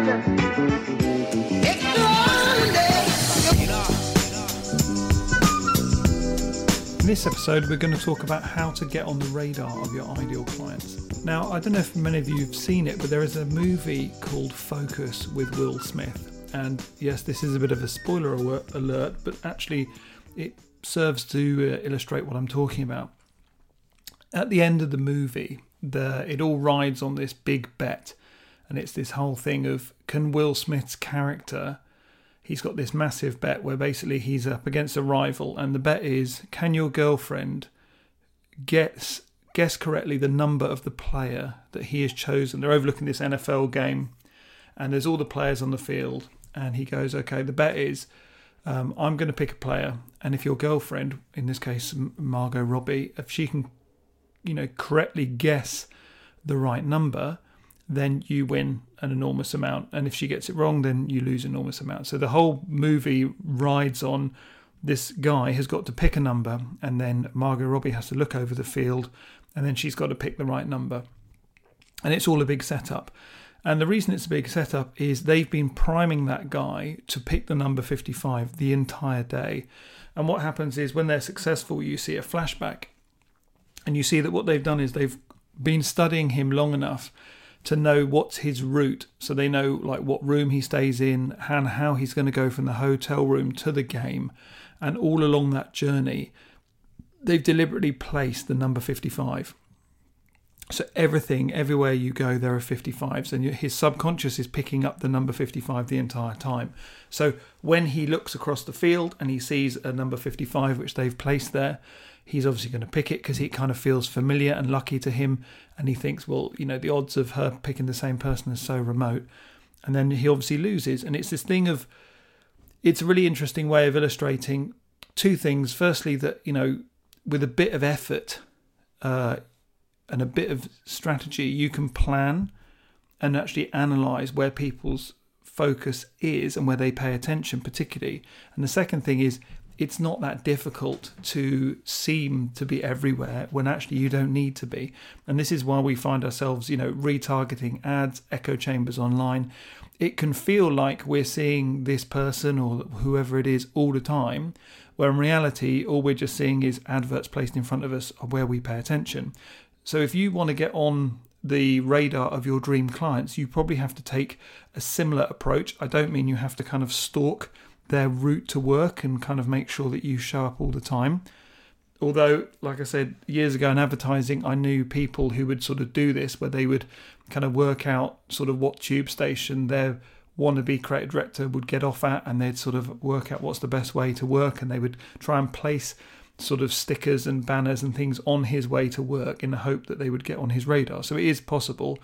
In this episode, we're going to talk about how to get on the radar of your ideal clients. Now, I don't know if many of you have seen it, but there is a movie called Focus with Will Smith. And yes, this is a bit of a spoiler alert, but actually, it serves to uh, illustrate what I'm talking about. At the end of the movie, the, it all rides on this big bet. And it's this whole thing of can Will Smith's character he's got this massive bet where basically he's up against a rival, and the bet is can your girlfriend guess guess correctly the number of the player that he has chosen? They're overlooking this NFL game, and there's all the players on the field, and he goes, okay, the bet is. Um, I'm going to pick a player, and if your girlfriend, in this case Margot Robbie, if she can, you know, correctly guess the right number, then you win an enormous amount. And if she gets it wrong, then you lose enormous amount. So the whole movie rides on this guy has got to pick a number, and then Margot Robbie has to look over the field, and then she's got to pick the right number. And it's all a big setup. And the reason it's a big setup is they've been priming that guy to pick the number 55 the entire day. And what happens is when they're successful, you see a flashback, and you see that what they've done is they've been studying him long enough to know what's his route so they know like what room he stays in and how he's going to go from the hotel room to the game. And all along that journey they've deliberately placed the number 55 so everything everywhere you go there are 55s and his subconscious is picking up the number 55 the entire time. So when he looks across the field and he sees a number 55 which they've placed there he's obviously going to pick it because it kind of feels familiar and lucky to him. And he thinks, well, you know, the odds of her picking the same person are so remote. And then he obviously loses. And it's this thing of, it's a really interesting way of illustrating two things. Firstly, that, you know, with a bit of effort uh, and a bit of strategy, you can plan and actually analyze where people's focus is and where they pay attention, particularly. And the second thing is it's not that difficult to seem to be everywhere when actually you don't need to be. And this is why we find ourselves, you know, retargeting ads, echo chambers online. It can feel like we're seeing this person or whoever it is all the time, where in reality, all we're just seeing is adverts placed in front of us where we pay attention. So if you want to get on the radar of your dream clients, you probably have to take a similar approach. I don't mean you have to kind of stalk their route to work and kind of make sure that you show up all the time. Although, like I said, years ago in advertising, I knew people who would sort of do this where they would kind of work out sort of what tube station their wannabe creative director would get off at and they'd sort of work out what's the best way to work and they would try and place sort of stickers and banners and things on his way to work in the hope that they would get on his radar. So it is possible,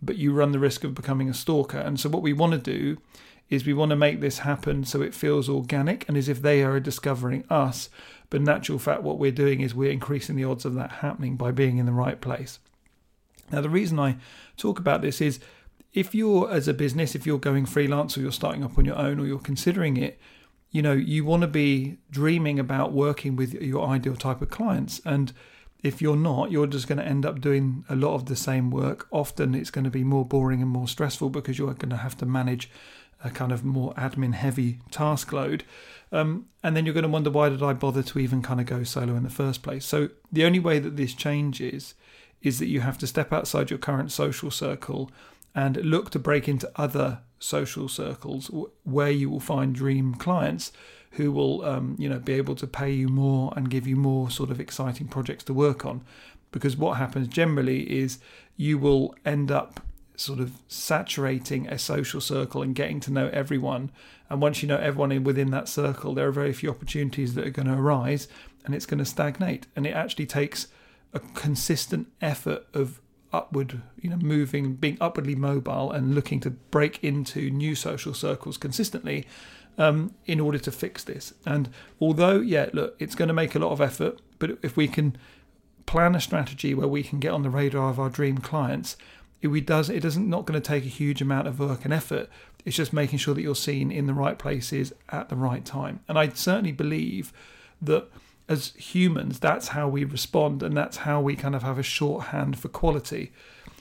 but you run the risk of becoming a stalker. And so what we want to do is we want to make this happen so it feels organic and as if they are discovering us. But in actual fact, what we're doing is we're increasing the odds of that happening by being in the right place. Now, the reason I talk about this is if you're, as a business, if you're going freelance or you're starting up on your own or you're considering it, you know, you want to be dreaming about working with your ideal type of clients. And if you're not, you're just going to end up doing a lot of the same work. Often it's going to be more boring and more stressful because you're going to have to manage a kind of more admin heavy task load. Um, and then you're going to wonder why did I bother to even kind of go solo in the first place? So the only way that this changes is that you have to step outside your current social circle and look to break into other social circles where you will find dream clients who will um, you know be able to pay you more and give you more sort of exciting projects to work on because what happens generally is you will end up sort of saturating a social circle and getting to know everyone. And once you know everyone within that circle, there are very few opportunities that are going to arise and it's going to stagnate. And it actually takes a consistent effort of upward, you know, moving, being upwardly mobile and looking to break into new social circles consistently um, in order to fix this. And although, yeah, look, it's going to make a lot of effort, but if we can plan a strategy where we can get on the radar of our dream clients, it does it doesn't not going to take a huge amount of work and effort. It's just making sure that you're seen in the right places at the right time. And i certainly believe that as humans that's how we respond and that's how we kind of have a shorthand for quality.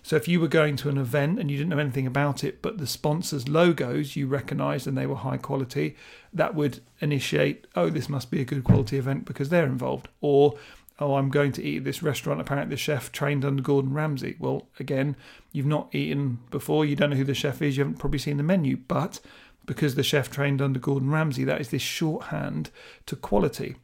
So if you were going to an event and you didn't know anything about it, but the sponsors' logos you recognised and they were high quality, that would initiate, oh, this must be a good quality event because they're involved. Or, oh, I'm going to eat at this restaurant. Apparently, the chef trained under Gordon Ramsay. Well, again, you've not eaten before, you don't know who the chef is, you haven't probably seen the menu, but because the chef trained under Gordon Ramsay, that is this shorthand to quality.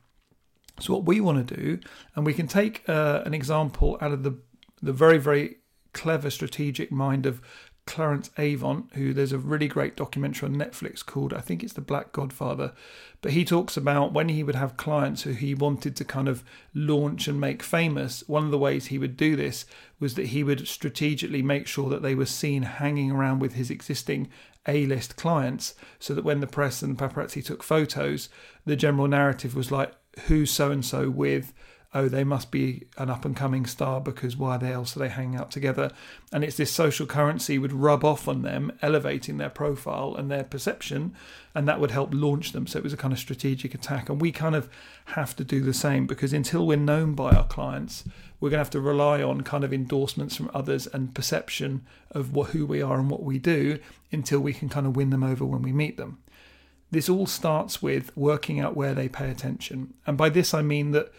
So what we want to do, and we can take uh, an example out of the the very very clever strategic mind of Clarence Avant, who there's a really great documentary on Netflix called I think it's The Black Godfather, but he talks about when he would have clients who he wanted to kind of launch and make famous. One of the ways he would do this was that he would strategically make sure that they were seen hanging around with his existing A-list clients, so that when the press and the paparazzi took photos, the general narrative was like, who's so and so with oh they must be an up and coming star because why the else are they hanging out together? And it's this social currency would rub off on them elevating their profile and their perception and that would help launch them. So it was a kind of strategic attack. And we kind of have to do the same because until we're known by our clients we're going to have to rely on kind of endorsements from others and perception of what, who we are and what we do until we can kind of win them over when we meet them. This all starts with working out where they pay attention. And by this, I mean that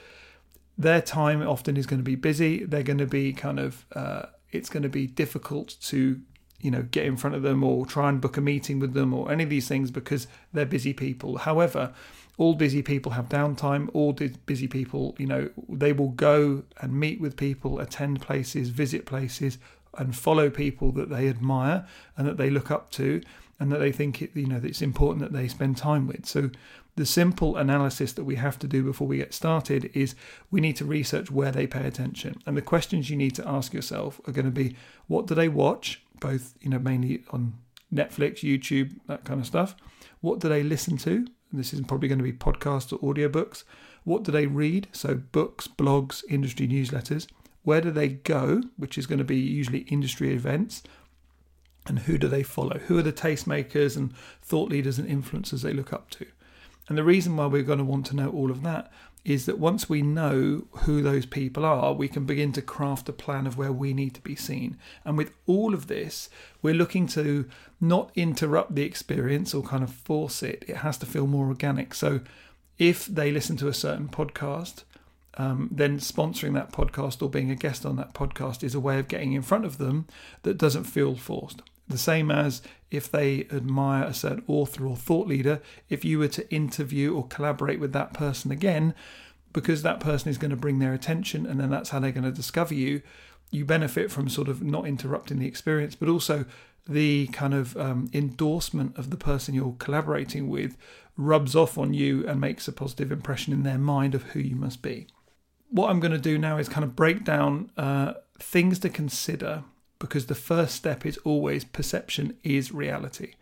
their time often is going to be busy. They're going to be kind of, uh, it's going to be difficult to, you know, get in front of them or try and book a meeting with them or any of these things because they're busy people. However, all busy people have downtime. All busy people, you know, they will go and meet with people, attend places, visit places, and follow people that they admire and that they look up to and that they think it, you know that it's important that they spend time with. So the simple analysis that we have to do before we get started is we need to research where they pay attention. And the questions you need to ask yourself are going to be what do they watch, both, you know, mainly on Netflix, YouTube, that kind of stuff. What do they listen to? And this is probably going to be podcasts or audiobooks. What do they read? So books, blogs, industry newsletters. Where do they go? Which is going to be usually industry events and who do they follow? Who are the tastemakers and thought leaders and influencers they look up to? And the reason why we're going to want to know all of that is that once we know who those people are, we can begin to craft a plan of where we need to be seen. And with all of this, we're looking to not interrupt the experience or kind of force it. It has to feel more organic. So if they listen to a certain podcast, um, then sponsoring that podcast or being a guest on that podcast is a way of getting in front of them that doesn't feel forced. The same as if they admire a certain author or thought leader, if you were to interview or collaborate with that person again, because that person is going to bring their attention and then that's how they're going to discover you, you benefit from sort of not interrupting the experience, but also the kind of um, endorsement of the person you're collaborating with rubs off on you and makes a positive impression in their mind of who you must be. What I'm going to do now is kind of break down uh, things to consider because the first step is always perception is reality.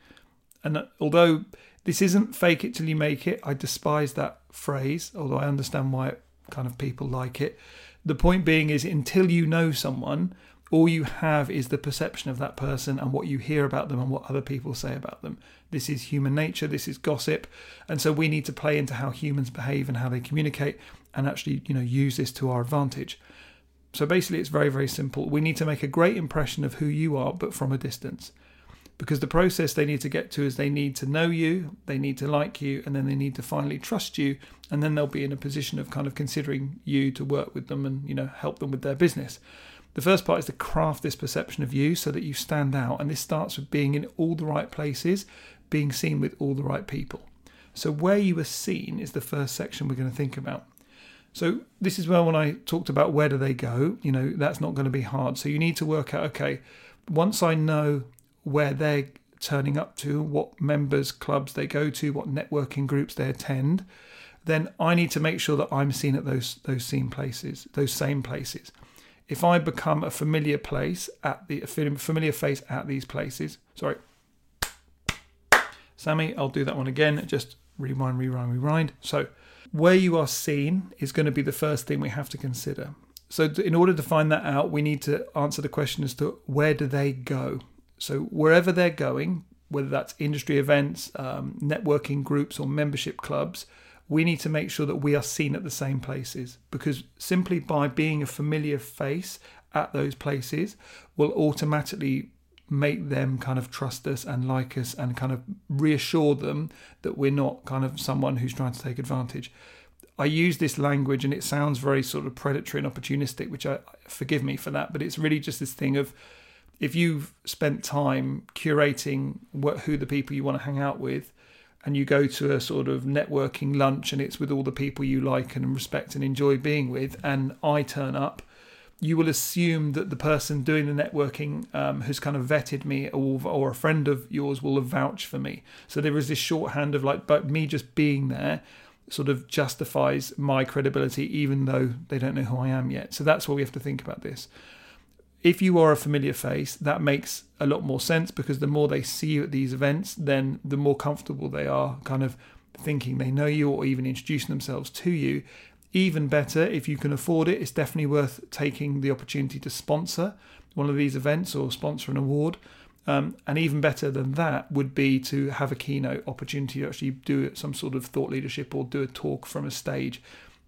And although this isn't fake it till you make it, I despise that phrase, although I understand why kind of people like it. The point being is until you know someone, all you have is the perception of that person and what you hear about them and what other people say about them. This is human nature, this is gossip, and so we need to play into how humans behave and how they communicate and actually, you know, use this to our advantage. So basically, it's very, very simple. We need to make a great impression of who you are, but from a distance. Because the process they need to get to is they need to know you, they need to like you, and then they need to finally trust you. And then they'll be in a position of kind of considering you to work with them and, you know, help them with their business. The first part is to craft this perception of you so that you stand out. And this starts with being in all the right places, being seen with all the right people. So, where you are seen is the first section we're going to think about. So this is where when I talked about where do they go, you know, that's not going to be hard. So you need to work out, okay, once I know where they're turning up to, what members clubs they go to, what networking groups they attend, then I need to make sure that I'm seen at those those same places, those same places. If I become a familiar place at the familiar face at these places, sorry, Sammy, I'll do that one again. Just rewind, rewind, rewind. So where you are seen is going to be the first thing we have to consider. So, in order to find that out, we need to answer the question as to where do they go. So, wherever they're going, whether that's industry events, um, networking groups, or membership clubs, we need to make sure that we are seen at the same places because simply by being a familiar face at those places will automatically make them kind of trust us and like us and kind of reassure them that we're not kind of someone who's trying to take advantage. I use this language and it sounds very sort of predatory and opportunistic, which I forgive me for that, but it's really just this thing of if you've spent time curating what who the people you want to hang out with and you go to a sort of networking lunch and it's with all the people you like and respect and enjoy being with and I turn up you will assume that the person doing the networking um, has kind of vetted me or, or a friend of yours will have vouched for me. So there is this shorthand of like but me just being there sort of justifies my credibility even though they don't know who I am yet. So that's why we have to think about this. If you are a familiar face, that makes a lot more sense because the more they see you at these events, then the more comfortable they are kind of thinking they know you or even introducing themselves to you. Even better, if you can afford it, it's definitely worth taking the opportunity to sponsor one of these events or sponsor an award. Um, and even better than that would be to have a keynote opportunity to actually do some sort of thought leadership or do a talk from a stage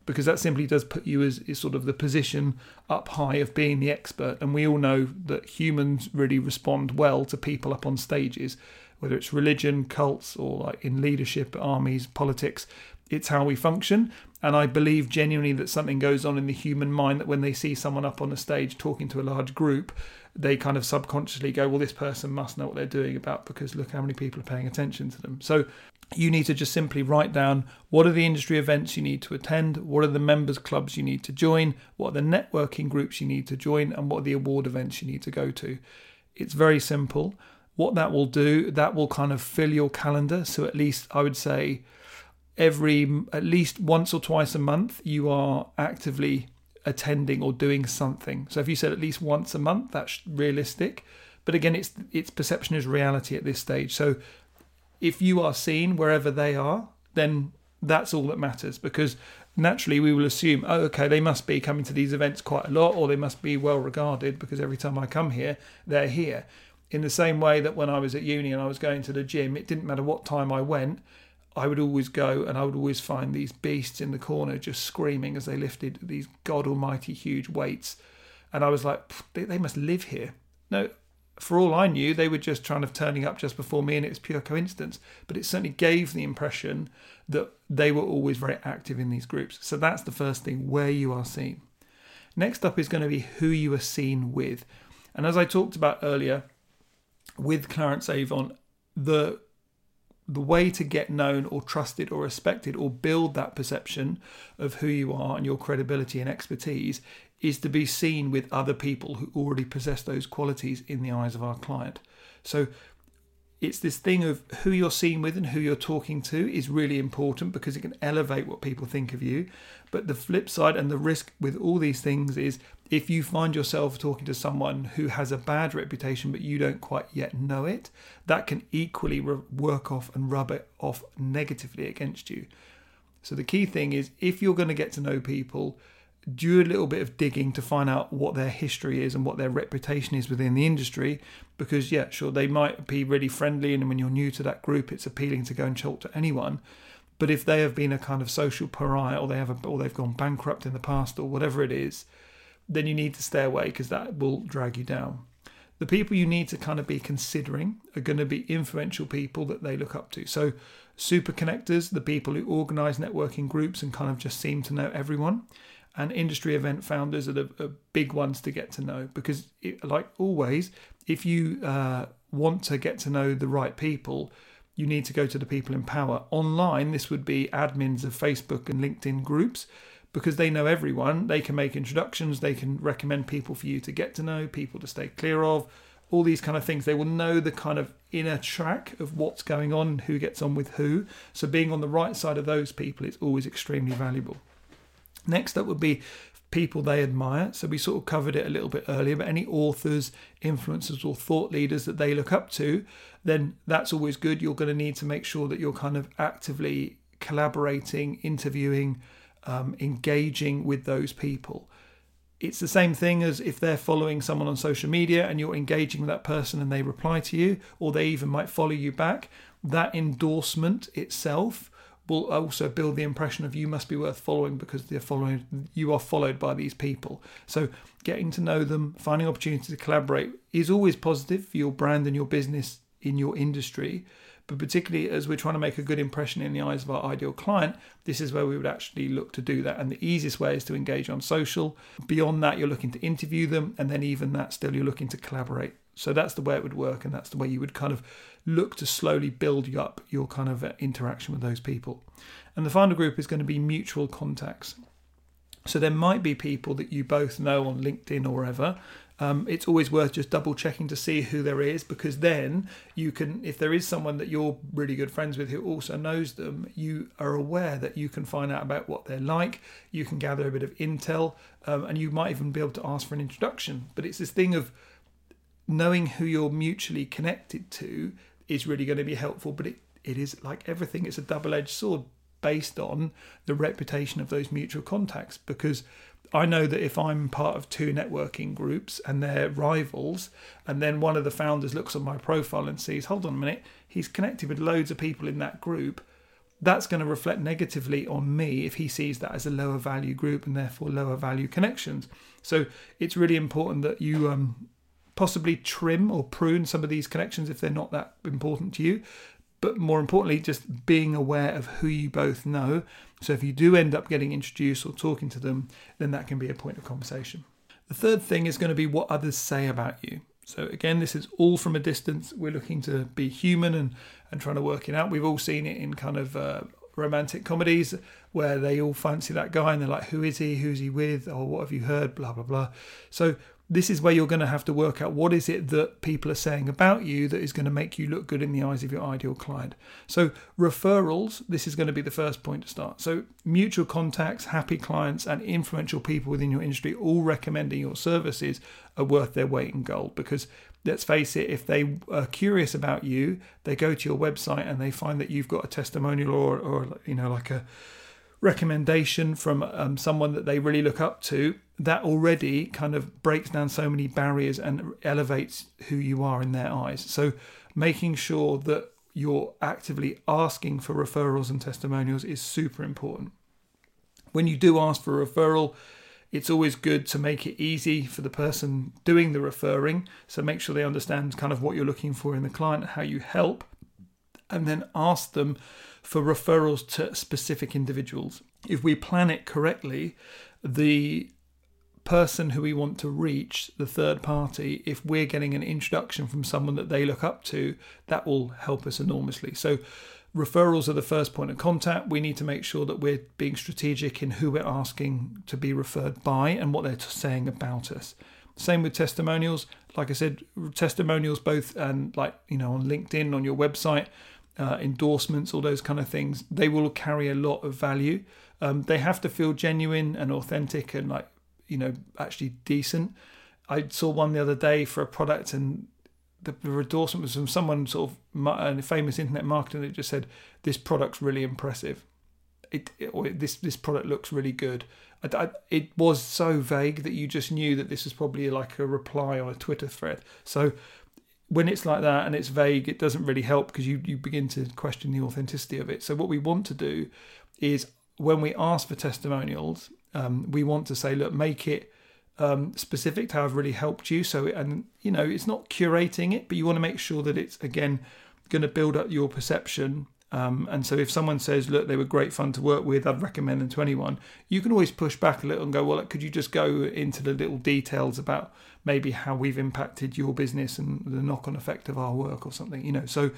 because that simply does put you as, as sort of the position up high of being the expert. And we all know that humans really respond well to people up on stages, whether it's religion, cults, or like in leadership, armies, politics. It's how we function. And I believe genuinely that something goes on in the human mind that when they see someone up on a stage talking to a large group, they kind of subconsciously go, well, this person must know what they're doing about because look how many people are paying attention to them. So you need to just simply write down what are the industry events you need to attend, what are the members clubs you need to join, what are the networking groups you need to join, and what are the award events you need to go to. It's very simple. What that will do, that will kind of fill your calendar. So at least I would say every at least once or twice a month you are actively attending or doing something. So if you said at least once a month, that's realistic. But again, it's it's perception is reality at this stage. So if you are seen wherever they are, then that's all that matters because naturally we will assume, oh, okay, they must be coming to these events quite a lot or they must be well regarded because every time I come here, they're here. In the same way that when I was at uni and I was going to the gym, it didn't matter what time I went, I would always go and I would always find these beasts in the corner just screaming as they lifted these god almighty huge weights. And I was like, they, they must live here. No, for all I knew, they were just trying to turning up just before me, and it was pure coincidence. But it certainly gave the impression that they were always very active in these groups. So that's the first thing: where you are seen. Next up is going to be who you are seen with, and as I talked about earlier, with Clarence Avant, the the way to get known or trusted or respected or build that perception of who you are and your credibility and expertise is to be seen with other people who already possess those qualities in the eyes of our client. So it's this thing of who you're seen with and who you're talking to is really important because it can elevate what people think of you. But the flip side and the risk with all these things is if you find yourself talking to someone who has a bad reputation but you don't quite yet know it, that can equally work off and rub it off negatively against you. So the key thing is if you're going to get to know people, do a little bit of digging to find out what their history is and what their reputation is within the industry. Because, yeah, sure, they might be really friendly, and when you're new to that group, it's appealing to go and talk to anyone. But if they have been a kind of social pariah, or they have, a, or they've gone bankrupt in the past, or whatever it is, then you need to stay away because that will drag you down. The people you need to kind of be considering are going to be influential people that they look up to. So, super connectors, the people who organize networking groups and kind of just seem to know everyone and industry event founders are the are big ones to get to know because, it, like always, if you uh, want to get to know the right people, you need to go to the people in power. Online, this would be admins of Facebook and LinkedIn groups because they know everyone. They can make introductions, they can recommend people for you to get to know, people to stay clear of, all these kind of things. They will know the kind of inner track of what's going on, who gets on with who. So being on the right side of those people is always extremely valuable. Next up would be people they admire. So we sort of covered it a little bit earlier, but any authors, influencers, or thought leaders that they look up to, then that's always good. You're going to need to make sure that you're kind of actively collaborating, interviewing, um, engaging with those people. It's the same thing as if they're following someone on social media and you're engaging with that person and they reply to you, or they even might follow you back. That endorsement itself will also build the impression of you must be worth following because they're following you are followed by these people. So getting to know them, finding opportunities to collaborate is always positive for your brand and your business in your industry. But particularly as we're trying to make a good impression in the eyes of our ideal client, this is where we would actually look to do that. And the easiest way is to engage on social. Beyond that, you're looking to interview them, and then even that, still you're looking to collaborate. So that's the way it would work, and that's the way you would kind of look to slowly build up your kind of uh, interaction with those people. And the final group is going to be mutual contacts. So there might be people that you both know on LinkedIn or wherever. Um, it's always worth just double checking to see who there is because then you can, if there is someone that you're really good friends with who also knows them, you are aware that you can find out about what they're like. You can gather a bit of intel, um, and you might even be able to ask for an introduction. But it's this thing of knowing who you're mutually connected to is really going to be helpful. But it, it is like everything, it's a double edged sword based on the reputation of those mutual contacts. Because I know that if I'm part of two networking groups and they're rivals, and then one of the founders looks at my profile and sees, hold on a minute, he's connected with loads of people in that group. That's going to reflect negatively on me if he sees that as a lower value group and therefore lower value connections. So it's really important that you um, possibly trim or prune some of these connections if they're not that important to you. But more importantly, just being aware of who you both know. So if you do end up getting introduced or talking to them, then that can be a point of conversation. The third thing is going to be what others say about you. So again, this is all from a distance. We're looking to be human and, and trying to work it out. We've all seen it in kind of uh, romantic comedies where they all fancy that guy and they're like, who is he? Who's he with? Or what have you heard? Blah, blah, blah. So this is where you're going to have to work out what is it that people are saying about you that is going to make you look good in the eyes of your ideal client. So referrals, this is going to be the first point to start. So mutual contacts, happy clients and influential people within your industry all recommending your services are worth their weight in gold because let's face it, if they are curious about you, they go to your website and they find that you've got a testimonial or, or you know, like a recommendation from um, someone that they really look up to, that already kind of breaks down so many barriers and elevates who you are in their eyes. So, making sure that you're actively asking for referrals and testimonials is super important. When you do ask for a referral, it's always good to make it easy for the person doing the referring. So make sure they understand kind of what you're looking for in the client, how you help, and then ask them for referrals to specific individuals. If we plan it correctly, the person who we want to reach, the third party, if we're getting an introduction from someone that they look up to, that will help us enormously. So, referrals are the first point of contact. We need to make sure that we're being strategic in who we're asking to be referred by and what they're saying about us. Same with testimonials. Like I said, testimonials both and like you know on LinkedIn, on your website, uh, endorsements, all those kind of things, they will carry a lot of value. Um, they have to feel genuine and authentic and like you know actually decent. I saw one the other day for a product and the, the endorsement was from someone sort of a uh, famous internet marketer that just said this product's really impressive. It, it or this this product looks really good. I, I, it was so vague that you just knew that this was probably like a reply on a Twitter thread. So when it's like that and it's vague, it doesn't really help because you, you begin to question the authenticity of it. So, what we want to do is when we ask for testimonials, um, we want to say, look, make it um, specific to how I've really helped you. So, and you know, it's not curating it, but you want to make sure that it's again going to build up your perception um, and so if someone says, look, they were great fun to work with, I'd recommend them to anyone, you can always push back a little and go, well, could you just go into the little details about maybe how we've impacted your business and the knock on effect of our work or something, you know? So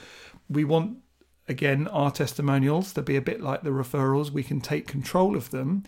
we want, again, our testimonials to be a bit like the referrals. We can take control of them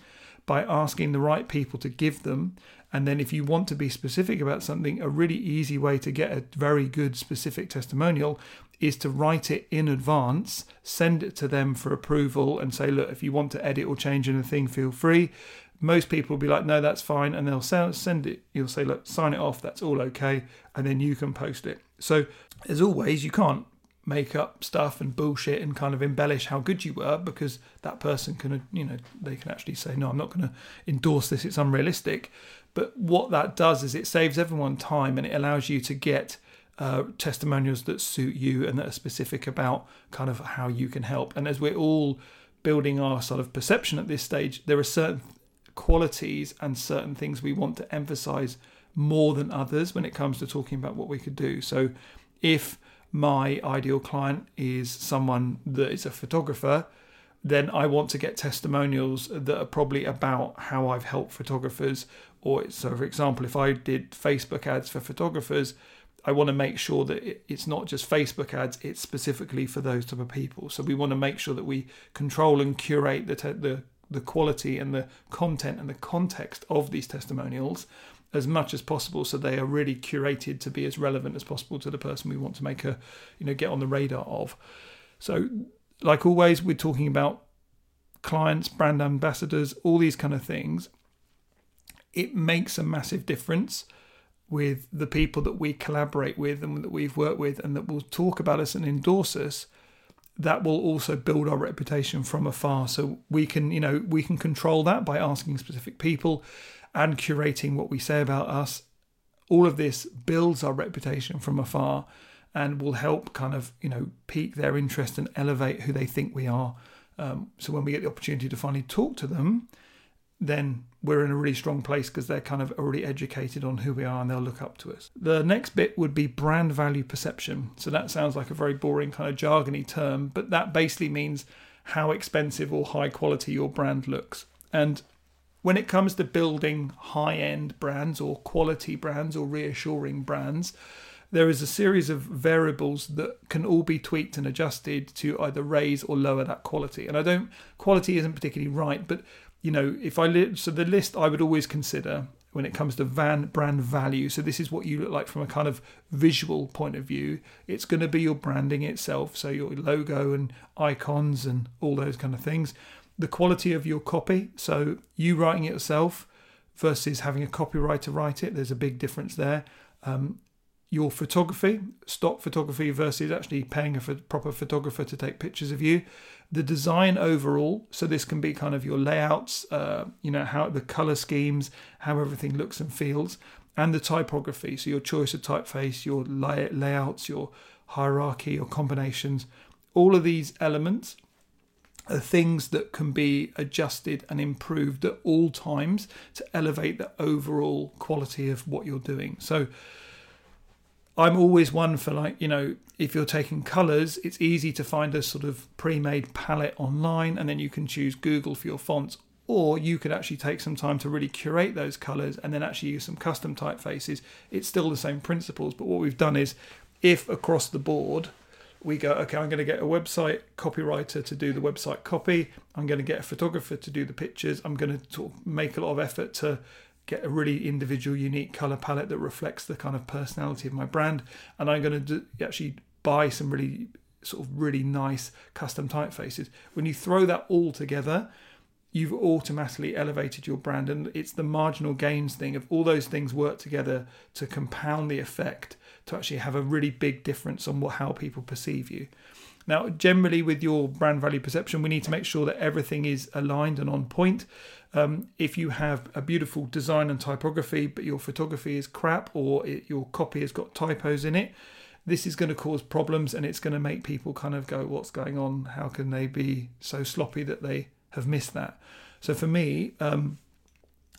by asking the right people to give them. And then, if you want to be specific about something, a really easy way to get a very good specific testimonial is to write it in advance, send it to them for approval, and say, look, if you want to edit or change anything, feel free. Most people will be like, no, that's fine. And they'll send it. You'll say, look, sign it off. That's all okay. And then you can post it. So, as always, you can't make up stuff and bullshit and kind of embellish how good you were because that person can, you know, they can actually say, no, I'm not going to endorse this. It's unrealistic. But what that does is it saves everyone time and it allows you to get uh, testimonials that suit you and that are specific about kind of how you can help. And as we're all building our sort of perception at this stage, there are certain qualities and certain things we want to emphasize more than others when it comes to talking about what we could do. So, if my ideal client is someone that is a photographer, then I want to get testimonials that are probably about how I've helped photographers. Or so, for example, if I did Facebook ads for photographers, I want to make sure that it's not just Facebook ads; it's specifically for those type of people. So we want to make sure that we control and curate the te- the the quality and the content and the context of these testimonials as much as possible so they are really curated to be as relevant as possible to the person we want to make a you know get on the radar of. So like always, we're talking about clients, brand ambassadors, all these kind of things. It makes a massive difference with the people that we collaborate with and that we've worked with and that will talk about us and endorse us. That will also build our reputation from afar. So we can you know we can control that by asking specific people and curating what we say about us all of this builds our reputation from afar and will help kind of you know pique their interest and elevate who they think we are. Um, so when we get the opportunity to finally talk to them, then we're in a really strong place because they're kind of already educated on who we are and they'll look up to us. The next bit would be brand value perception. So that sounds like a very boring kind of jargony term, but that basically means how expensive or high quality your brand looks. And when it comes to building high end brands or quality brands or reassuring brands, there is a series of variables that can all be tweaked and adjusted to either raise or lower that quality. And I don't, quality isn't particularly right, but you know, if I so the list I would always consider when it comes to van brand value. So this is what you look like from a kind of visual point of view. It's going to be your branding itself, so your logo and icons and all those kind of things. The quality of your copy, so you writing it yourself versus having a copywriter write it. There's a big difference there. Um, your photography, stock photography versus actually paying a proper photographer to take pictures of you, the design overall. So this can be kind of your layouts, uh, you know how the color schemes, how everything looks and feels, and the typography. So your choice of typeface, your lay- layouts, your hierarchy, your combinations, all of these elements things that can be adjusted and improved at all times to elevate the overall quality of what you're doing. So I'm always one for like, you know, if you're taking colors, it's easy to find a sort of pre made palette online and then you can choose Google for your fonts. Or you could actually take some time to really curate those colors and then actually use some custom typefaces. It's still the same principles, but what we've done is if across the board we go, okay, I'm going to get a website copywriter to do the website copy. I'm going to get a photographer to do the pictures. I'm going to make a lot of effort to get a really individual, unique color palette that reflects the kind of personality of my brand. And I'm going to do, actually buy some really sort of really nice custom typefaces. When you throw that all together, you've automatically elevated your brand, and it's the marginal gains thing of all those things work together to compound the effect to actually have a really big difference on what how people perceive you. Now, generally, with your brand value perception, we need to make sure that everything is aligned and on point. Um, if you have a beautiful design and typography, but your photography is crap or it, your copy has got typos in it, this is going to cause problems and it's going to make people kind of go, What's going on? How can they be so sloppy that they have missed that? So for me, um,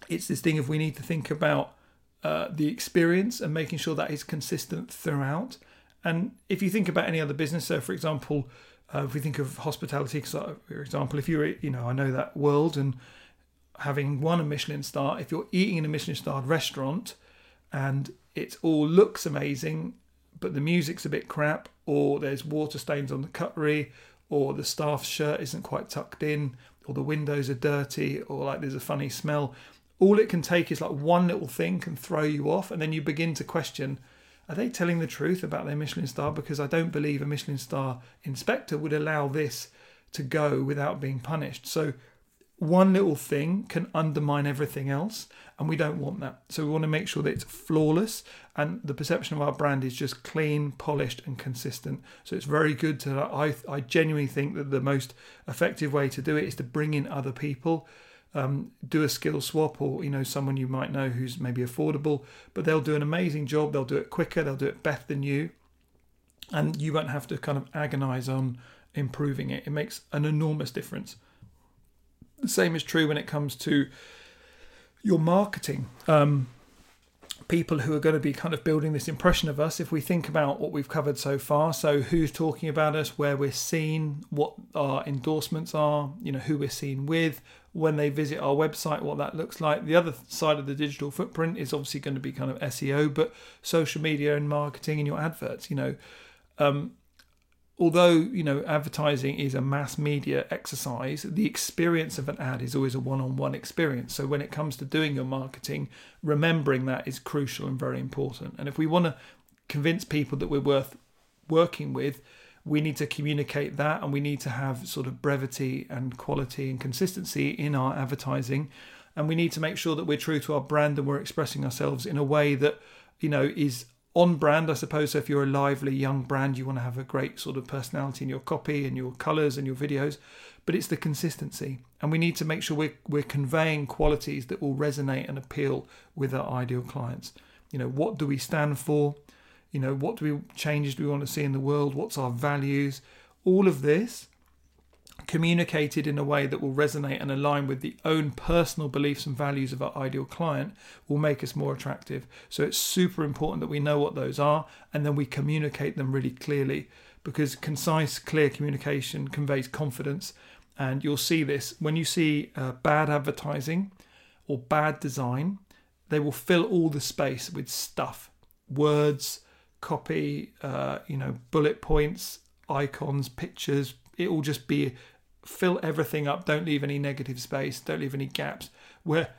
it's this thing of we need to think about uh, the experience and making sure that is consistent throughout. And if you think about any other business, so for example, uh, if we think of hospitality, for example, if you're, you know, I know that world and having won a Michelin star, if you're eating in a Michelin starred restaurant and it all looks amazing, but the music's a bit crap, or there's water stains on the cutlery, or the staff's shirt isn't quite tucked in, or the windows are dirty, or like there's a funny smell, all it can take is like one little thing can throw you off, and then you begin to question are they telling the truth about their Michelin star? Because I don't believe a Michelin star inspector would allow this to go without being punished. So one little thing can undermine everything else and we don't want that. So we want to make sure that it's flawless and the perception of our brand is just clean polished and consistent. So it's very good to i, I genuinely think that the most effective way to do it is to bring in other people. Um, do a skill swap or you know someone you might know who's maybe affordable but they'll do an amazing job they'll do it quicker they'll do it better than you and you won't have to kind of agonize on improving it. It makes an enormous difference The same is true when it comes to your marketing. Um, people who are going to be kind of building this impression of us if we think about what we've covered so far so who's talking about us where we're seen what our endorsements are you know who we're seen with when they visit our website what that looks like the other side of the digital footprint is obviously going to be kind of seo but social media and marketing and your adverts you know um, although you know advertising is a mass media exercise the experience of an ad is always a one-on-one experience. So when it comes to doing your marketing remembering that is crucial and very important. And if we want to convince people that we're worth working with we need to communicate that and we need to have sort of brevity and quality and consistency in our advertising. And we need to make sure that we're true to our brand and we're expressing ourselves in a way that you know is on brand, I suppose. So if you're a lively young brand, you want to have a great sort of personality in your copy and your colours and your videos, but it's the consistency. And we need to make sure we're, we're conveying qualities that will resonate and appeal with our ideal clients. You know, what do we stand for? You know, what do we changes do we want to see in the world? What's our values? All of this communicated in a way that will resonate and align with the own personal beliefs and values of our ideal client will make us more attractive. So it's super important that we know what those are and then we communicate them really clearly because concise, clear communication conveys confidence. And you'll see this when you see uh, bad advertising or bad design, they will fill all the space with stuff, words, copy, uh, you know, bullet points, icons, pictures. It will just be fill everything up. Don't leave any negative space. Don't leave any gaps. Where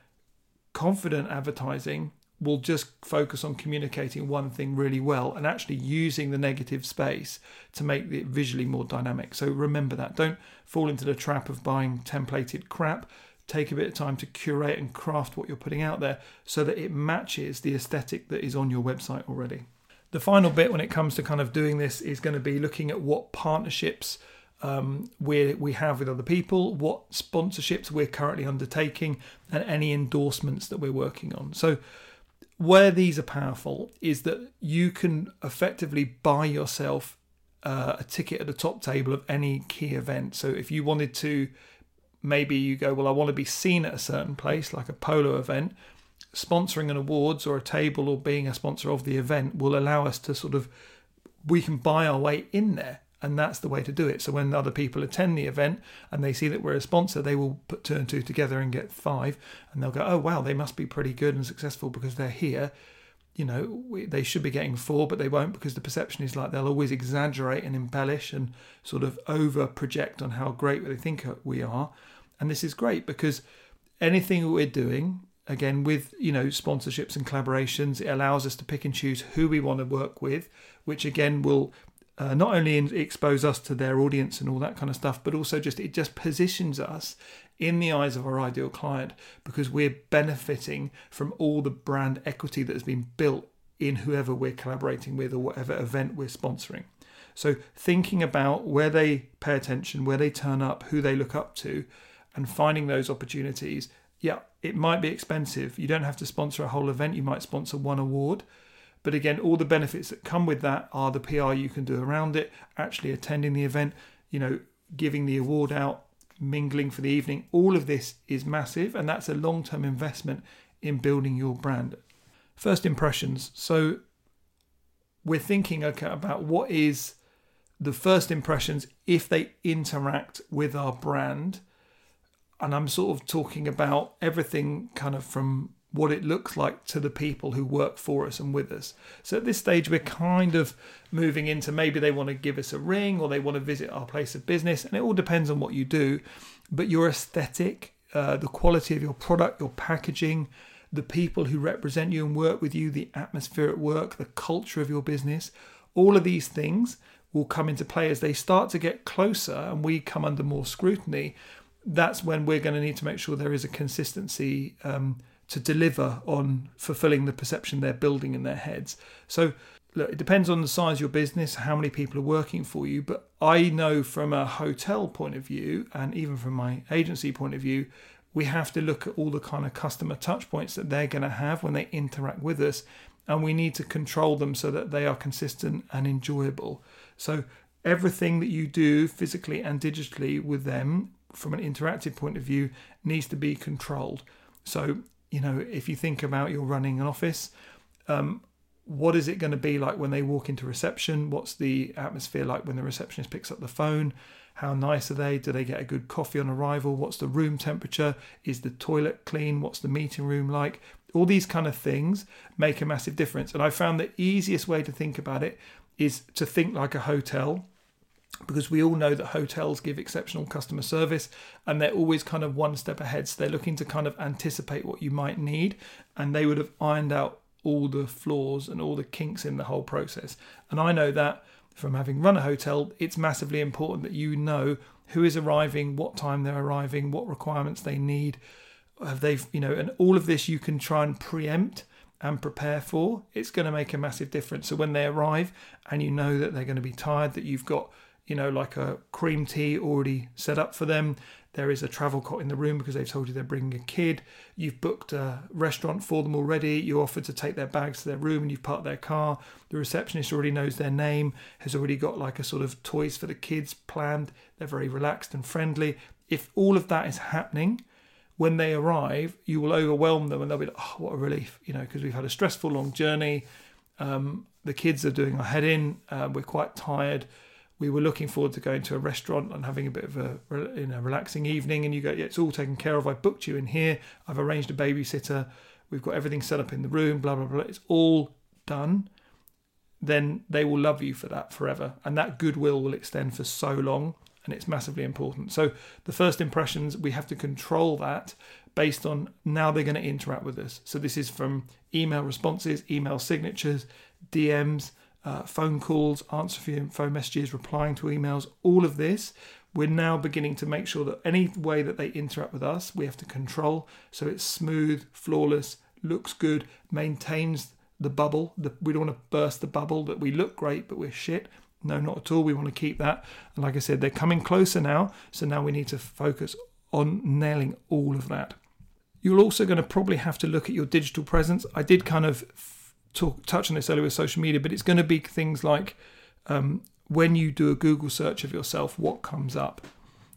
confident advertising will just focus on communicating one thing really well and actually using the negative space to make it visually more dynamic. So remember that. Don't fall into the trap of buying templated crap. Take a bit of time to curate and craft what you're putting out there so that it matches the aesthetic that is on your website already. The final bit when it comes to kind of doing this is going to be looking at what partnerships um, we we have with other people, what sponsorships we're currently undertaking, and any endorsements that we're working on. So, where these are powerful is that you can effectively buy yourself uh, a ticket at the top table of any key event. So, if you wanted to, maybe you go, well, I want to be seen at a certain place, like a polo event. Sponsoring an awards or a table or being a sponsor of the event will allow us to sort of we can buy our way in there and that's the way to do it. So when other people attend the event and they see that we're a sponsor, they will put two and two together and get five, and they'll go, "Oh wow, they must be pretty good and successful because they're here." You know, we, they should be getting four, but they won't because the perception is like they'll always exaggerate and embellish and sort of over project on how great they think we are. And this is great because anything we're doing, again with you know sponsorships and collaborations it allows us to pick and choose who we want to work with which again will uh, not only expose us to their audience and all that kind of stuff, but also just it just positions us in the eyes of our ideal client because we're benefiting from all the brand equity that has been built in whoever we're collaborating with or whatever event we're sponsoring. So thinking about where they pay attention, where they turn up, who they look up to, and finding those opportunities. Yeah, it might be expensive. You don't have to sponsor a whole event. You might sponsor one award but again, all the benefits that come with that are the PR you can do around it, actually attending the event, you know, giving the award out, mingling for the evening. All of this is massive, and that's a long term investment in building your brand. First impressions. So we're thinking okay, about what is the first impressions if they interact with our brand. And I'm sort of talking about everything kind of from what it looks like to the people who work for us and with us. So at this stage, we're kind of moving into maybe they want to give us a ring or they want to visit our place of business, and it all depends on what you do. But your aesthetic, uh, the quality of your product, your packaging, the people who represent you and work with you, the atmosphere at work, the culture of your business, all of these things will come into play as they start to get closer and we come under more scrutiny. That's when we're going to need to make sure there is a consistency. Um, to deliver on fulfilling the perception they're building in their heads. So, look, it depends on the size of your business, how many people are working for you. But I know from a hotel point of view, and even from my agency point of view, we have to look at all the kind of customer touch points that they're going to have when they interact with us. And we need to control them so that they are consistent and enjoyable. So, everything that you do physically and digitally with them from an interactive point of view needs to be controlled. So, you know, if you think about you're running an office, um, what is it going to be like when they walk into reception? What's the atmosphere like when the receptionist picks up the phone? How nice are they? Do they get a good coffee on arrival? What's the room temperature? Is the toilet clean? What's the meeting room like? All these kind of things make a massive difference. And I found the easiest way to think about it is to think like a hotel because we all know that hotels give exceptional customer service and they're always kind of one step ahead. So they're looking to kind of anticipate what you might need and they would have ironed out all the flaws and all the kinks in the whole process. And I know that from having run a hotel, it's massively important that you know who is arriving, what time they're arriving, what requirements they need. Have they, you know, and all of this you can try and preempt and prepare for. It's going to make a massive difference. So when they arrive and you know that they're going to be tired, that you've got you know, like a cream tea already set up for them. There is a travel cot in the room because they've told you they're bringing a kid. You've booked a restaurant for them already. You offered to take their bags to their room and you've parked their car. The receptionist already knows their name, has already got like a sort of toys for the kids planned. They're very relaxed and friendly. If all of that is happening, when they arrive, you will overwhelm them and they'll be like, oh, what a relief, you know, because we've had a stressful long journey. Um, the kids are doing our head in. Uh, we're quite tired we were looking forward to going to a restaurant and having a bit of a you know relaxing evening and you go yeah it's all taken care of. I booked you in here. I've arranged a babysitter. We've got everything set up in the room blah blah blah. It's all done. Then they will love you for that forever and that goodwill will extend for so long and it's massively important. So the first impressions we have to control that based on now they're going to interact with us. So this is from email responses email signatures dms uh, phone calls, answering phone messages, replying to emails, all of this, we're now beginning to make sure that any way that they interact with us, we have to control so it's smooth, flawless, looks good, maintains the bubble. The, we don't want to burst the bubble that we look great, but we're shit. No, not at all. We want to keep that. And like I said, they're coming closer now. So now we need to focus on nailing all of that. You're also going to probably have to look at your digital presence. I did kind of talk touch on this earlier with social media, but it's going to be things like um, when you do a Google search of yourself, what comes up.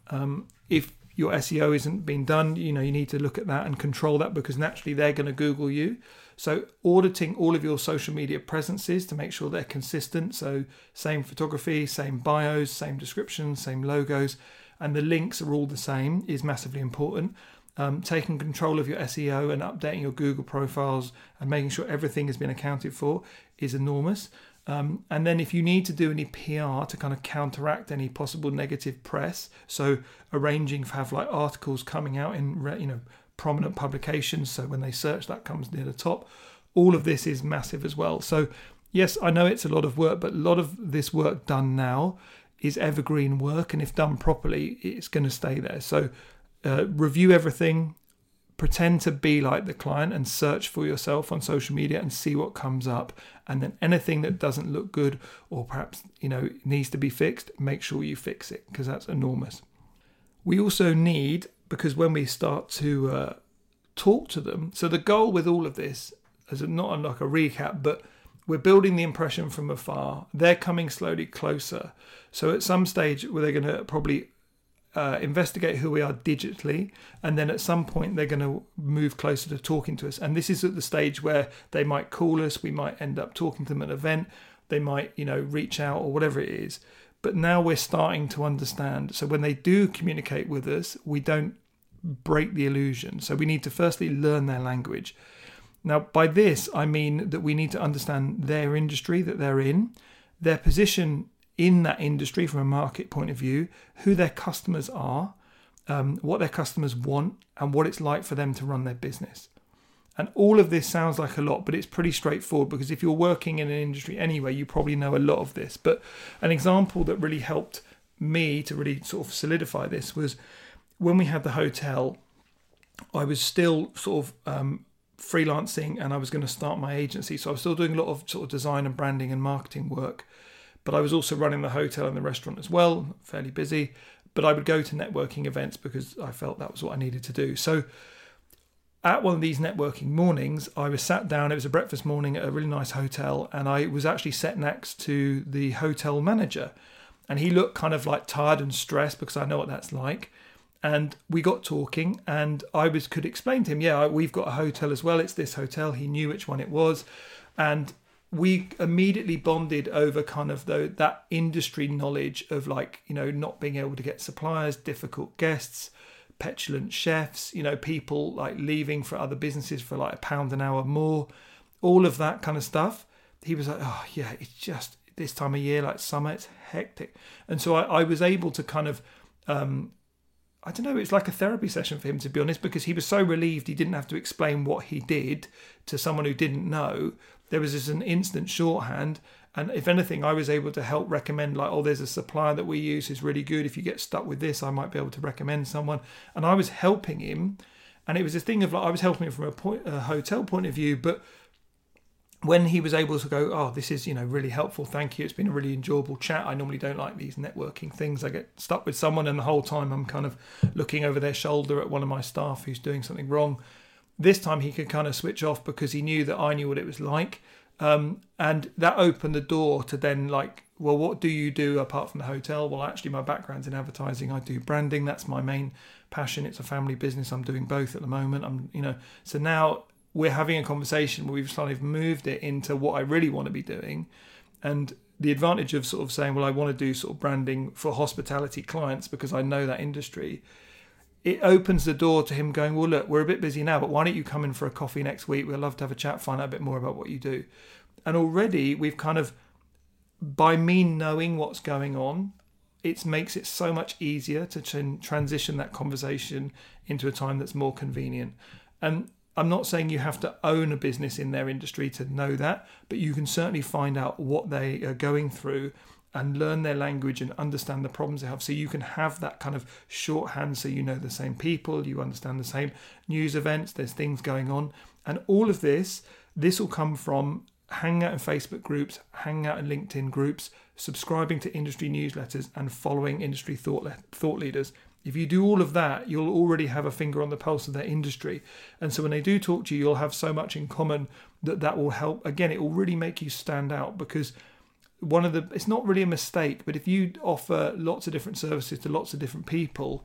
Um, if your SEO isn't being done, you know you need to look at that and control that because naturally they're going to Google you. So auditing all of your social media presences to make sure they're consistent. So same photography, same bios, same descriptions, same logos, and the links are all the same is massively important um, taking control of your SEO and updating your Google profiles and making sure everything has been accounted for is enormous. Um, and then if you need to do any PR to kind of counteract any possible negative press, so arranging for have like articles coming out in you know prominent publications, so when they search that comes near the top. All of this is massive as well. So yes, I know it's a lot of work, but a lot of this work done now is evergreen work, and if done properly, it's going to stay there. So uh, review everything, pretend to be like the client and search for yourself on social media and see what comes up. And then anything that doesn't look good or perhaps you know needs to be fixed, make sure you fix it because that's enormous. We also need because when we start to uh, talk to them, so the goal with all of this is not like a recap, but we're building the impression from afar. They're coming slowly closer. So at some stage, where they're going to probably uh, investigate who we are digitally, and then at some point they're going to move closer to talking to us. And this is at the stage where they might call us, we might end up talking to them at an event, they might, you know, reach out or whatever it is. But now we're starting to understand. So when they do communicate with us, we don't break the illusion. So we need to firstly learn their language. Now, by this, I mean that we need to understand their industry that they're in, their position in that industry from a market point of view, who their customers are, um, what their customers want, and what it's like for them to run their business. And all of this sounds like a lot, but it's pretty straightforward because if you're working in an industry anyway, you probably know a lot of this. But an example that really helped me to really sort of solidify this was when we had the hotel, I was still sort of um, freelancing and I was going to start my agency. So I was still doing a lot of sort of design and branding and marketing work but I was also running the hotel and the restaurant as well, fairly busy. But I would go to networking events because I felt that was what I needed to do. So at one of these networking mornings, I was sat down. It was a breakfast morning at a really nice hotel, and I was actually sat next to the hotel manager. And he looked kind of like tired and stressed because I know what that's like. and we got talking and i was could explain to him yeah we've got a hotel as well it's this hotel he knew which one it was and we immediately bonded over kind of the, that industry knowledge of like you know not being able to get suppliers difficult guests petulant chefs you know people like leaving for other businesses for like a pound an hour more all of that kind of stuff. He was like oh yeah it's just this time of year like summer it's hectic. And so i, I was able to kind of um, I don't know, it's like a therapy session for him, to be honest, because he was so relieved he didn't have to explain what he did to someone who didn't know. There was just an instant shorthand. And if anything, I was able to help recommend, like, oh, there's a supplier that we use who's really good. If you get stuck with this, I might be able to recommend someone. And I was helping him. And it was a thing of like, I was helping him from a, point, a hotel point of view, but when he was able to go, oh, this is you know really helpful. Thank you. It's been a really enjoyable chat. I normally don't like these networking things. I get stuck with someone, and the whole time I'm kind of looking over their shoulder at one of my staff who's doing something wrong. This time he could kind of switch off because he knew that I knew what it was like, um, and that opened the door to then like, well, what do you do apart from the hotel? Well, actually, my background's in advertising. I do branding. That's my main passion. It's a family business. I'm doing both at the moment. I'm you know so now we're having a conversation where we've sort of moved it into what I really want to be doing. And the advantage of sort of saying, well, I want to do sort of branding for hospitality clients because I know that industry, it opens the door to him going, well, look, we're a bit busy now, but why don't you come in for a coffee next week? We'd love to have a chat, find out a bit more about what you do. And already we've kind of, by me knowing what's going on, it makes it so much easier to transition that conversation into a time that's more convenient. And I'm not saying you have to own a business in their industry to know that, but you can certainly find out what they are going through and learn their language and understand the problems they have. So you can have that kind of shorthand so you know the same people, you understand the same news events, there's things going on. And all of this, this will come from hanging out in Facebook groups, hanging out in LinkedIn groups, subscribing to industry newsletters, and following industry thought, le- thought leaders. If you do all of that, you'll already have a finger on the pulse of their industry. And so when they do talk to you, you'll have so much in common that that will help. Again, it will really make you stand out because one of the, it's not really a mistake, but if you offer lots of different services to lots of different people,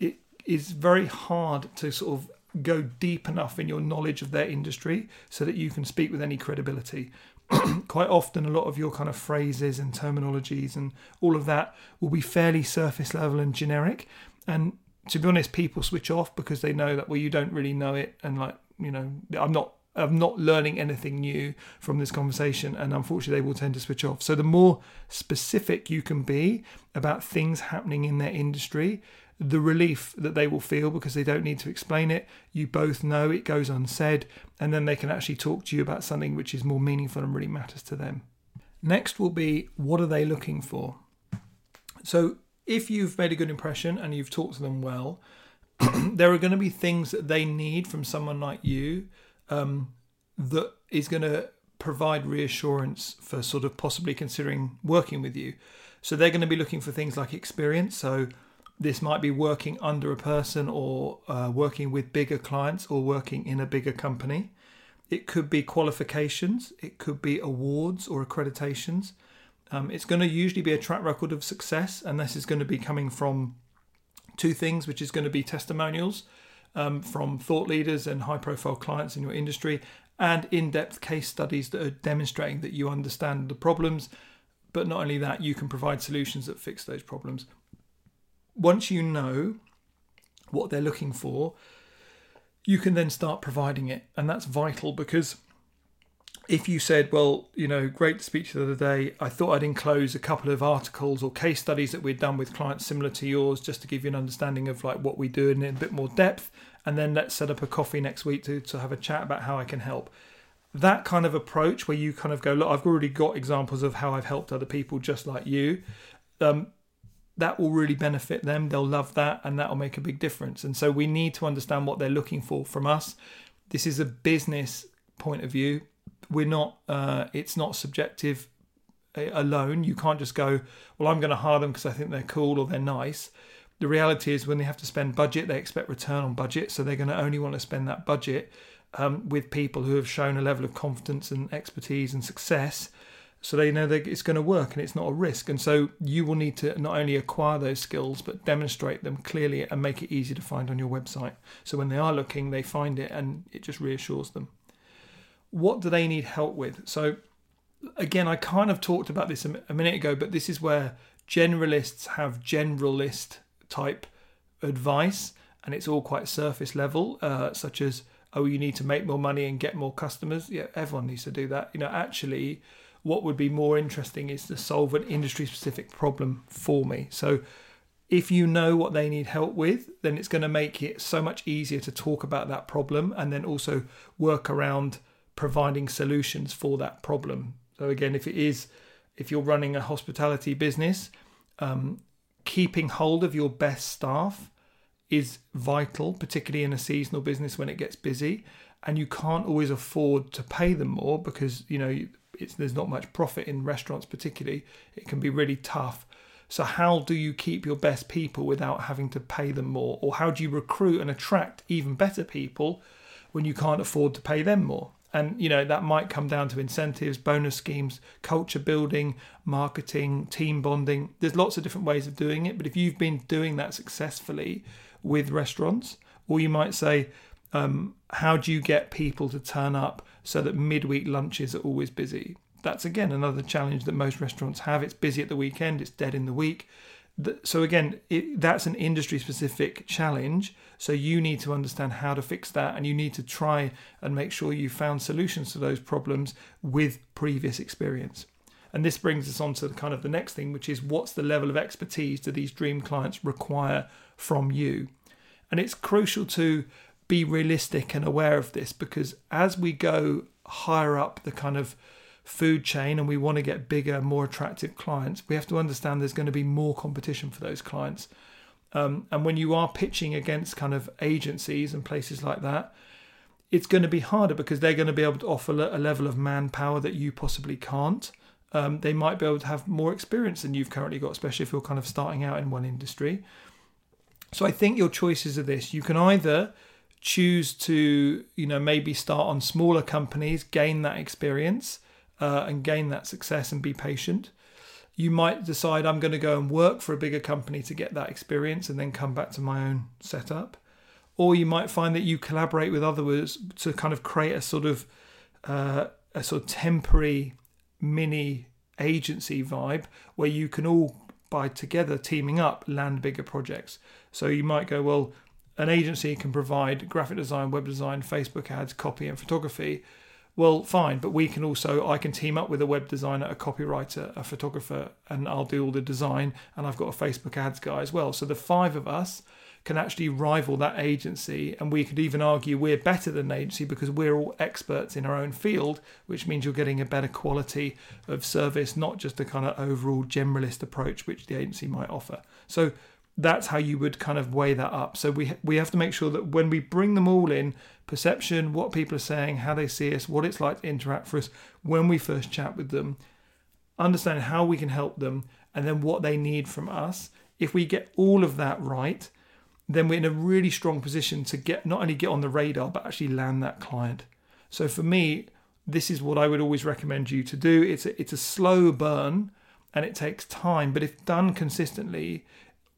it is very hard to sort of go deep enough in your knowledge of their industry so that you can speak with any credibility. quite often a lot of your kind of phrases and terminologies and all of that will be fairly surface level and generic and to be honest, people switch off because they know that well, you don't really know it, and like you know, I'm not I'm not learning anything new from this conversation, and unfortunately, they will tend to switch off. So, the more specific you can be about things happening in their industry, the relief that they will feel because they don't need to explain it. You both know it goes unsaid, and then they can actually talk to you about something which is more meaningful and really matters to them. Next will be what are they looking for? So, if you've made a good impression and you've talked to them well, there are going to be things that they need from someone like you um, that is going to provide reassurance for sort of possibly considering working with you. So they're going to be looking for things like experience. So this might be working under a person or uh, working with bigger clients or working in a bigger company. It could be qualifications, it could be awards or accreditations. Um, it's going to usually be a track record of success, and this is going to be coming from two things, which is going to be testimonials um, from thought leaders and high profile clients in your industry, and in depth case studies that are demonstrating that you understand the problems. But not only that, you can provide solutions that fix those problems. Once you know what they're looking for, you can then start providing it. And that's vital because if you said, well, you know, great speech the other day, I thought I'd enclose a couple of articles or case studies that we'd done with clients similar to yours, just to give you an understanding of like what we do in a bit more depth, and then let's set up a coffee next week to, to have a chat about how I can help. That kind of approach where you kind of go, look, I've already got examples of how I've helped other people just like you. Um, that will really benefit them. They'll love that, and that will make a big difference. And so we need to understand what they're looking for from us. This is a business point of view we're not uh, it's not subjective uh, alone you can't just go well i'm going to hire them because i think they're cool or they're nice the reality is when they have to spend budget they expect return on budget so they're going to only want to spend that budget um, with people who have shown a level of confidence and expertise and success so they know that it's going to work and it's not a risk. And so you will need to not only acquire those skills, but demonstrate them clearly and make it easy to find on your website. So when they are looking, they find it and it just reassures them. What do they need help with? So again, I kind of talked about this a minute ago, but this is where generalists have generalist type advice and it's all quite surface level, uh, such as, oh, you need to make more money and get more customers. Yeah, everyone needs to do that. You know, actually, what would be more interesting is to solve an industry specific problem for me. So if you know what they need help with, then it's going to make it so much easier to talk about that problem and then also work around providing solutions for that problem. So again, if it is, if you're running a hospitality business, um, keeping hold of your best staff is vital, particularly in a seasonal business when it gets busy. And you can't always afford to pay them more because you know there's not much profit in restaurants, particularly. It can be really tough. So, how do you keep your best people without having to pay them more? Or how do you recruit and attract even better people when you can't afford to pay them more? And you know that might come down to incentives, bonus schemes, culture building, marketing, team bonding. There's lots of different ways of doing it, but if you've been doing that successfully with restaurants, or you might say, um, how do you get people to turn up so that midweek lunches are always busy? That's again another challenge that most restaurants have. It's busy at the weekend, it's dead in the week. So again, it, that's an industry specific challenge. So you need to understand how to fix that, and you need to try and make sure you found solutions to those problems with previous experience. And this brings us on to the kind of the next thing, which is what's the level of expertise do these dream clients require from you? And it's crucial to be realistic and aware of this because as we go higher up the kind of food chain and we want to get bigger, more attractive clients, we have to understand there's going to be more competition for those clients. Um, and when you are pitching against kind of agencies and places like that, it's going to be harder because they're going to be able to offer a level of manpower that you possibly can't. Um, they might be able to have more experience than you've currently got, especially if you're kind of starting out in one industry. So I think your choices are this: you can either choose to, you know, maybe start on smaller companies, gain that experience, uh, and gain that success, and be patient. You might decide I'm going to go and work for a bigger company to get that experience, and then come back to my own setup. Or you might find that you collaborate with others to kind of create a sort of uh, a sort of temporary mini agency vibe where you can all by together teaming up land bigger projects. So you might go, well, an agency can provide graphic design, web design, Facebook ads, copy, and photography. Well, fine, but we can also, I can team up with a web designer, a copywriter, a photographer, and I'll do all the design, and I've got a Facebook ads guy as well. So the five of us can actually rival that agency, and we could even argue we're better than an agency because we're all experts in our own field, which means you're getting a better quality of service, not just a kind of overall generalist approach which the agency might offer. So that's how you would kind of weigh that up. So we we have to make sure that when we bring them all in, perception, what people are saying, how they see us, what it's like to interact for us when we first chat with them, understand how we can help them, and then what they need from us. If we get all of that right, then we're in a really strong position to get not only get on the radar but actually land that client. So for me, this is what I would always recommend you to do. It's a, it's a slow burn and it takes time, but if done consistently,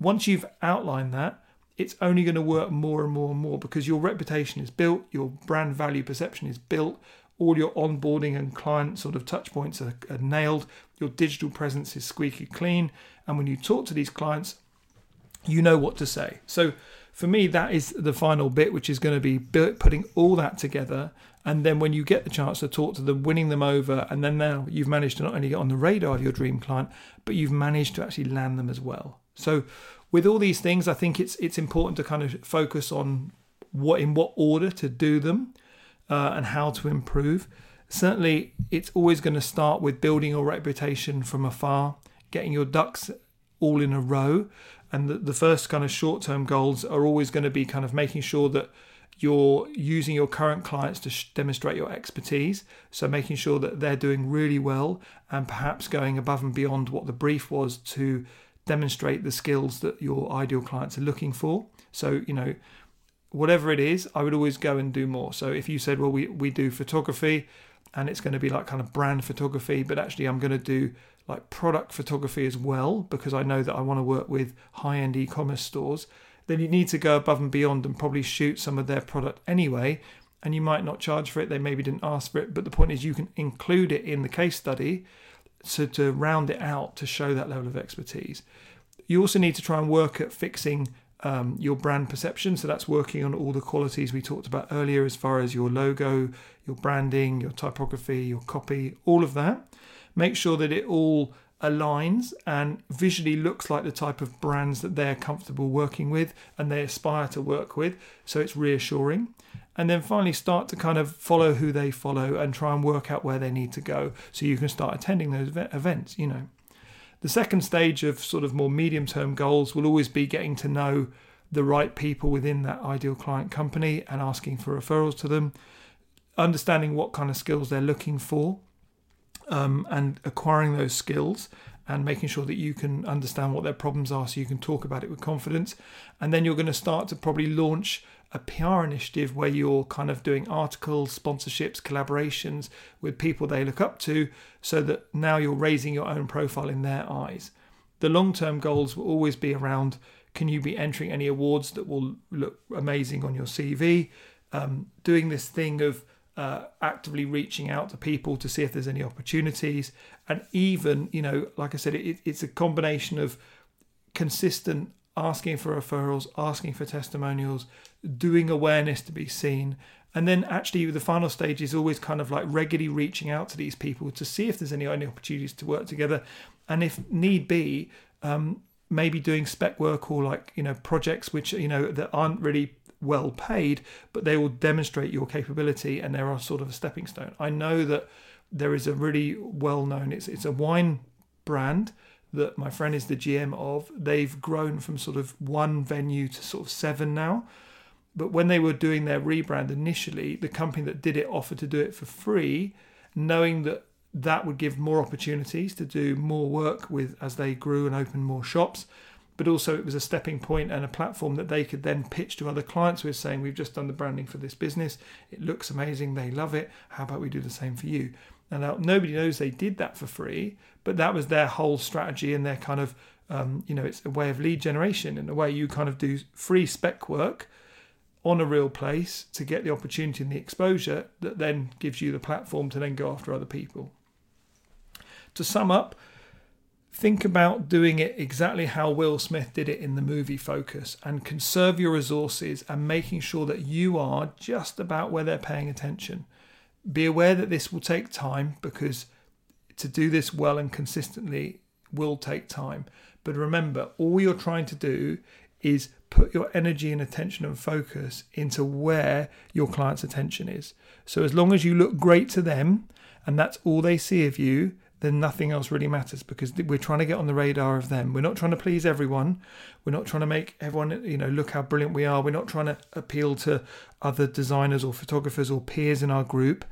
once you've outlined that, it's only going to work more and more and more because your reputation is built, your brand value perception is built, all your onboarding and client sort of touch points are, are nailed, your digital presence is squeaky clean, and when you talk to these clients, you know what to say. So for me, that is the final bit, which is going to be putting all that together. And then when you get the chance to talk to them, winning them over, and then now you've managed to not only get on the radar of your dream client, but you've managed to actually land them as well. So with all these things, I think it's it's important to kind of focus on what in what order to do them uh, and how to improve. Certainly, it's always going to start with building your reputation from afar, getting your ducks all in a row, and the, the first kind of short term goals are always going to be kind of making sure that you're using your current clients to sh- demonstrate your expertise. So, making sure that they're doing really well and perhaps going above and beyond what the brief was to demonstrate the skills that your ideal clients are looking for. So, you know, whatever it is, I would always go and do more. So, if you said, well, we, we do photography, and it's going to be like kind of brand photography, but actually I'm going to do like product photography as well because I know that I want to work with high end e commerce stores, then you need to go above and beyond and probably shoot some of their product anyway. And you might not charge for it, they maybe didn't ask for it, but the point is you can include it in the case study so to round it out to show that level of expertise. You also need to try and work at fixing um, your brand perception. So that's working on all the qualities we talked about earlier, as far as your logo, your branding, your typography, your copy, all of that. Make sure that it all aligns and visually looks like the type of brands that they're comfortable working with and they aspire to work with. So it's reassuring. And then finally, start to kind of follow who they follow and try and work out where they need to go so you can start attending those events, you know. The second stage of sort of more medium term goals will always be getting to know the right people within that ideal client company and asking for referrals to them, understanding what kind of skills they're looking for, um, and acquiring those skills and making sure that you can understand what their problems are so you can talk about it with confidence. And then you're going to start to probably launch a PR initiative where you're kind of doing articles, sponsorships, collaborations with people they look up to, so that now you're raising your own profile in their eyes. The long term goals will always be around can you be entering any awards that will look amazing on your CV? Um, doing this thing of uh, actively reaching out to people to see if there's any opportunities, and even, you know, like I said, it, it's a combination of consistent asking for referrals, asking for testimonials, doing awareness to be seen. And then actually the final stage is always kind of like regularly reaching out to these people to see if there's any, opportunities to work together. And if need be, um, maybe doing spec work or like, you know, projects which, you know, that aren't really well paid, but they will demonstrate your capability and they're sort of a stepping stone. I know that there is a really well known, it's, it's a wine brand that my friend is the GM of, they've grown from sort of one venue to sort of seven now. But when they were doing their rebrand initially, the company that did it offered to do it for free, knowing that that would give more opportunities to do more work with as they grew and opened more shops. But also, it was a stepping point and a platform that they could then pitch to other clients are saying, We've just done the branding for this business. It looks amazing. They love it. How about we do the same for you? And now nobody knows they did that for free, but that was their whole strategy and their kind of, um, you know, it's a way of lead generation in a way you kind of do free spec work on a real place to get the opportunity and the exposure that then gives you the platform to then go after other people. To sum up, think about doing it exactly how Will Smith did it in the movie Focus and conserve your resources and making sure that you are just about where they're paying attention. Be aware that this will take time because to do this well and consistently will take time. But remember, all you're trying to do is put your energy and attention and focus into where your client's attention is. So as long as you look great to them and that's all they see of you, then nothing else really matters because we're trying to get on the radar of them. We're not trying to please everyone. We're not trying to make everyone, you know, look how brilliant we are. We're not trying to appeal to other designers or photographers or peers in our group.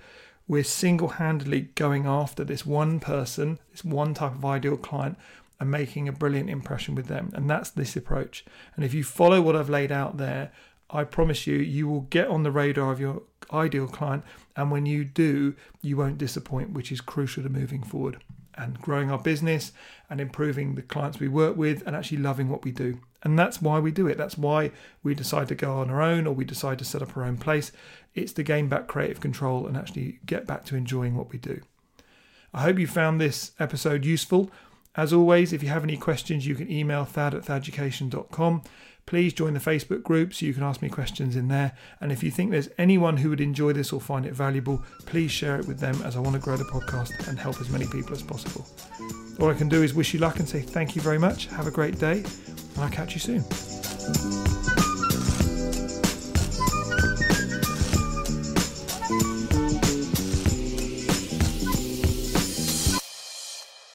We're single handedly going after this one person, this one type of ideal client, and making a brilliant impression with them. And that's this approach. And if you follow what I've laid out there, I promise you, you will get on the radar of your ideal client. And when you do, you won't disappoint, which is crucial to moving forward and growing our business and improving the clients we work with and actually loving what we do. And that's why we do it. That's why we decide to go on our own or we decide to set up our own place. It's to gain back creative control and actually get back to enjoying what we do. I hope you found this episode useful. As always, if you have any questions, you can email thad at thaducation.com please join the Facebook group so you can ask me questions in there. And if you think there's anyone who would enjoy this or find it valuable, please share it with them as I want to grow the podcast and help as many people as possible. All I can do is wish you luck and say thank you very much. Have a great day, and I'll catch you soon.